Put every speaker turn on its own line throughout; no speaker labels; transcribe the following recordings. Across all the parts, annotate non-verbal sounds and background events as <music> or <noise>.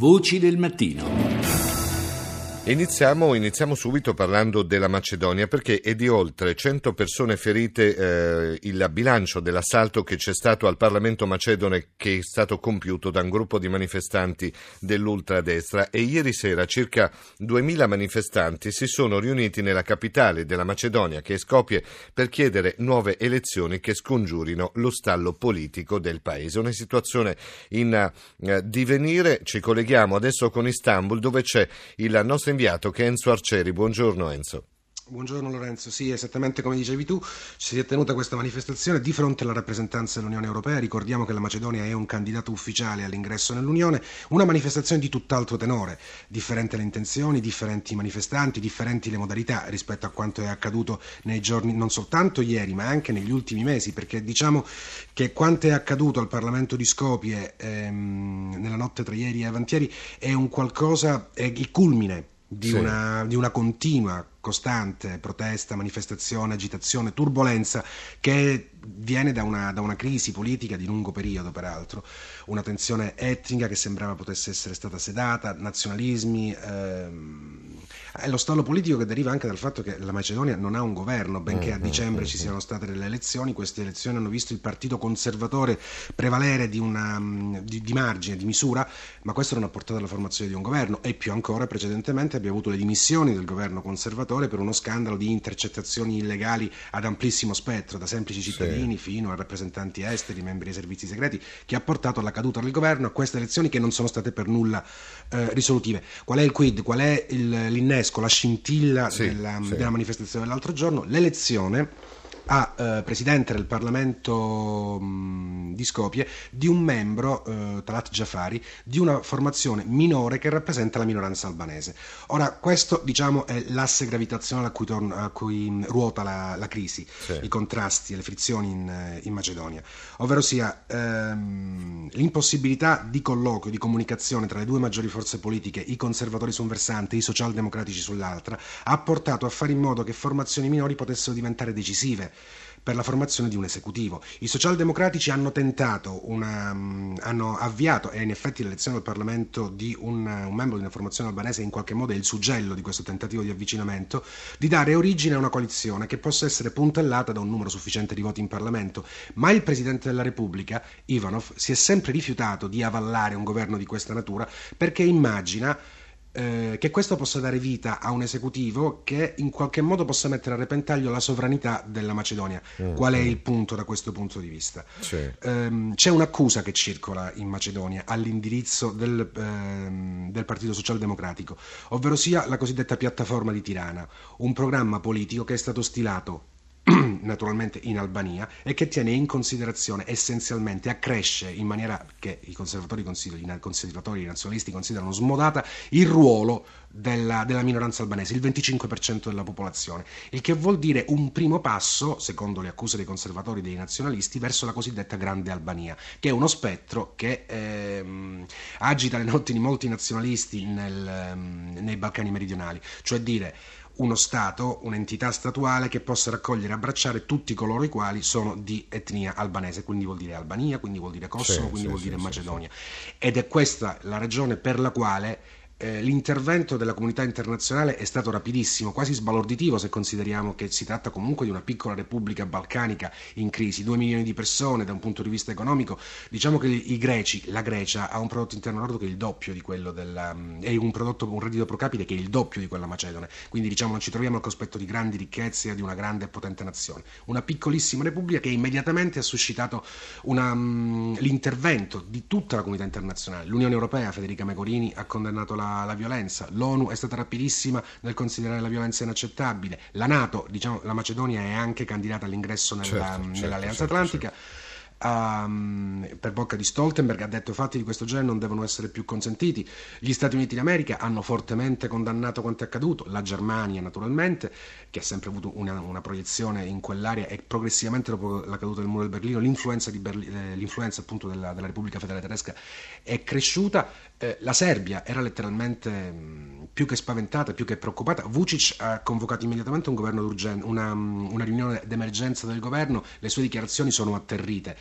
Voci del mattino.
Iniziamo, iniziamo, subito parlando della Macedonia perché è di oltre 100 persone ferite eh, il bilancio dell'assalto che c'è stato al Parlamento macedone che è stato compiuto da un gruppo di manifestanti dell'ultradestra e ieri sera circa 2000 manifestanti si sono riuniti nella capitale della Macedonia che è Skopje per chiedere nuove elezioni che scongiurino lo stallo politico del paese. Una situazione in eh, divenire, ci colleghiamo adesso con Istanbul dove c'è il nostro inviato che è Enzo Arcieri. Buongiorno Enzo.
Buongiorno Lorenzo, sì, esattamente come dicevi tu, si è tenuta questa manifestazione di fronte alla rappresentanza dell'Unione Europea, ricordiamo che la Macedonia è un candidato ufficiale all'ingresso nell'Unione, una manifestazione di tutt'altro tenore, differente le intenzioni, differenti manifestanti, differenti le modalità rispetto a quanto è accaduto nei giorni, non soltanto ieri, ma anche negli ultimi mesi, perché diciamo che quanto è accaduto al Parlamento di Skopje ehm, nella notte tra ieri e avantieri è un qualcosa, è il culmine di, sì. una, di una continua costante protesta, manifestazione, agitazione, turbolenza che viene da una, da una, crisi politica di lungo periodo, peraltro, una tensione etnica che sembrava potesse essere stata sedata, nazionalismi, ehm, è lo stallo politico che deriva anche dal fatto che la Macedonia non ha un governo, benché a mm-hmm, dicembre ci mm-hmm. siano state delle elezioni, queste elezioni hanno visto il partito conservatore prevalere di, una, di, di margine, di misura, ma questo non ha portato alla formazione di un governo e più ancora precedentemente abbiamo avuto le dimissioni del governo conservatore per uno scandalo di intercettazioni illegali ad amplissimo spettro, da semplici cittadini sì. fino a rappresentanti esteri, membri dei servizi segreti, che ha portato alla caduta del governo a queste elezioni che non sono state per nulla eh, risolutive. Qual è il quid? Qual è il, l'innesco, la scintilla sì, della, sì. della manifestazione dell'altro giorno? L'elezione a eh, presidente del Parlamento mh, di Skopje di un membro, eh, Talat Jafari, di una formazione minore che rappresenta la minoranza albanese. Ora, questo diciamo è l'asse gravitazionale a cui, torna, a cui ruota la, la crisi, sì. i contrasti e le frizioni in, eh, in Macedonia, ovvero sia ehm, l'impossibilità di colloquio, di comunicazione tra le due maggiori forze politiche, i conservatori su un versante, i socialdemocratici sull'altra, ha portato a fare in modo che formazioni minori potessero diventare decisive per la formazione di un esecutivo. I socialdemocratici hanno tentato, una, mm, hanno avviato, e in effetti l'elezione del Parlamento di un, un, membro di una formazione albanese in qualche modo è il suggello di questo tentativo di avvicinamento, di dare origine a una coalizione che possa essere puntellata da un numero sufficiente di voti in Parlamento. Ma il Presidente della Repubblica, Ivanov, si è sempre rifiutato di avallare un governo di questa natura perché immagina eh, che questo possa dare vita a un esecutivo che in qualche modo possa mettere a repentaglio la sovranità della Macedonia. Mm, Qual è mm. il punto da questo punto di vista? Sì. Um, c'è un'accusa che circola in Macedonia all'indirizzo del, um, del Partito Socialdemocratico, ovvero sia la cosiddetta piattaforma di Tirana, un programma politico che è stato stilato <clears throat> naturalmente in Albania e che tiene in considerazione essenzialmente, accresce in maniera che i conservatori, i conservatori nazionalisti considerano smodata, il ruolo della, della, minoranza albanese, il 25% della popolazione, il che vuol dire un primo passo, secondo le accuse dei conservatori e dei nazionalisti, verso la cosiddetta Grande Albania, che è uno spettro che ehm, agita le <laughs> notti di molti nazionalisti nel, ehm, nei Balcani meridionali, cioè dire uno Stato, un'entità statuale che possa raccogliere e abbracciare tutti coloro i quali sono di etnia albanese, quindi vuol dire Albania, quindi vuol dire Kosovo, sì, quindi sì, vuol dire Macedonia. Ed è questa la ragione per la quale eh, l'intervento della comunità internazionale è stato rapidissimo, quasi sbalorditivo se consideriamo che si tratta comunque di una piccola repubblica balcanica in crisi, due milioni di persone da un punto di vista economico. Diciamo che i greci, la Grecia ha un prodotto interno lordo che è il doppio di quello della, e un, prodotto, un reddito pro capite che è il doppio di quella macedone, quindi diciamo non ci troviamo al cospetto di grandi ricchezze e di una grande e potente nazione. Una piccolissima repubblica che immediatamente ha suscitato una, um, l'intervento di tutta la comunità internazionale. L'Unione Europea, Federica Mecorini, ha condannato la la, violenza, l'ONU è stata rapidissima nel considerare la violenza inaccettabile, la Nato, diciamo, la Macedonia è anche candidata all'ingresso nella, certo, certo, nell'Alleanza certo, Atlantica. Certo um, per bocca di Stoltenberg ha detto fatti di questo genere non devono essere più consentiti. Gli Stati Uniti d'America hanno fortemente condannato quanto è accaduto, la Germania naturalmente, che ha sempre avuto una, una proiezione in quell'area e progressivamente dopo la caduta del muro del Berlino l'influenza, Berli- eh, l'influenza appunto della, della, Repubblica Federale Tedesca è cresciuta. Eh, la Serbia era letteralmente mh, più che spaventata, più che preoccupata. Vucic ha convocato immediatamente un governo d'urgenza, una, una riunione d'emergenza del governo, le sue dichiarazioni sono atterrite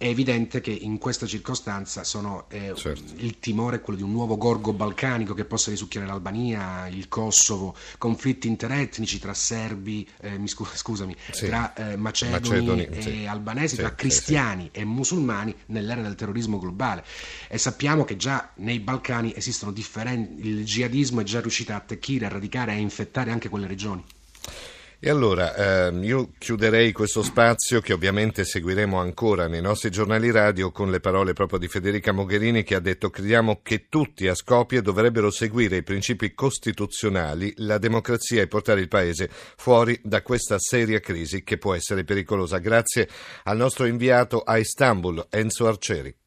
È evidente che in questa circostanza sono, eh, certo. il timore è quello di un nuovo gorgo balcanico che possa risucchiare l'Albania, il Kosovo, conflitti interetnici tra serbi, eh, scu- scusami, sì. tra eh, macedoni, macedoni, e sì. albanesi, sì, tra cristiani e musulmani nell'era del terrorismo globale. E sappiamo che già nei Balcani esistono differenti, il jihadismo è già riuscito a attecchire, a radicare e a infettare anche quelle regioni.
E allora ehm, io chiuderei questo spazio che ovviamente seguiremo ancora nei nostri giornali radio con le parole proprio di Federica Mogherini che ha detto crediamo che tutti a Skopje dovrebbero seguire i principi costituzionali, la democrazia e portare il Paese fuori da questa seria crisi che può essere pericolosa. Grazie al nostro inviato a Istanbul, Enzo Arceri.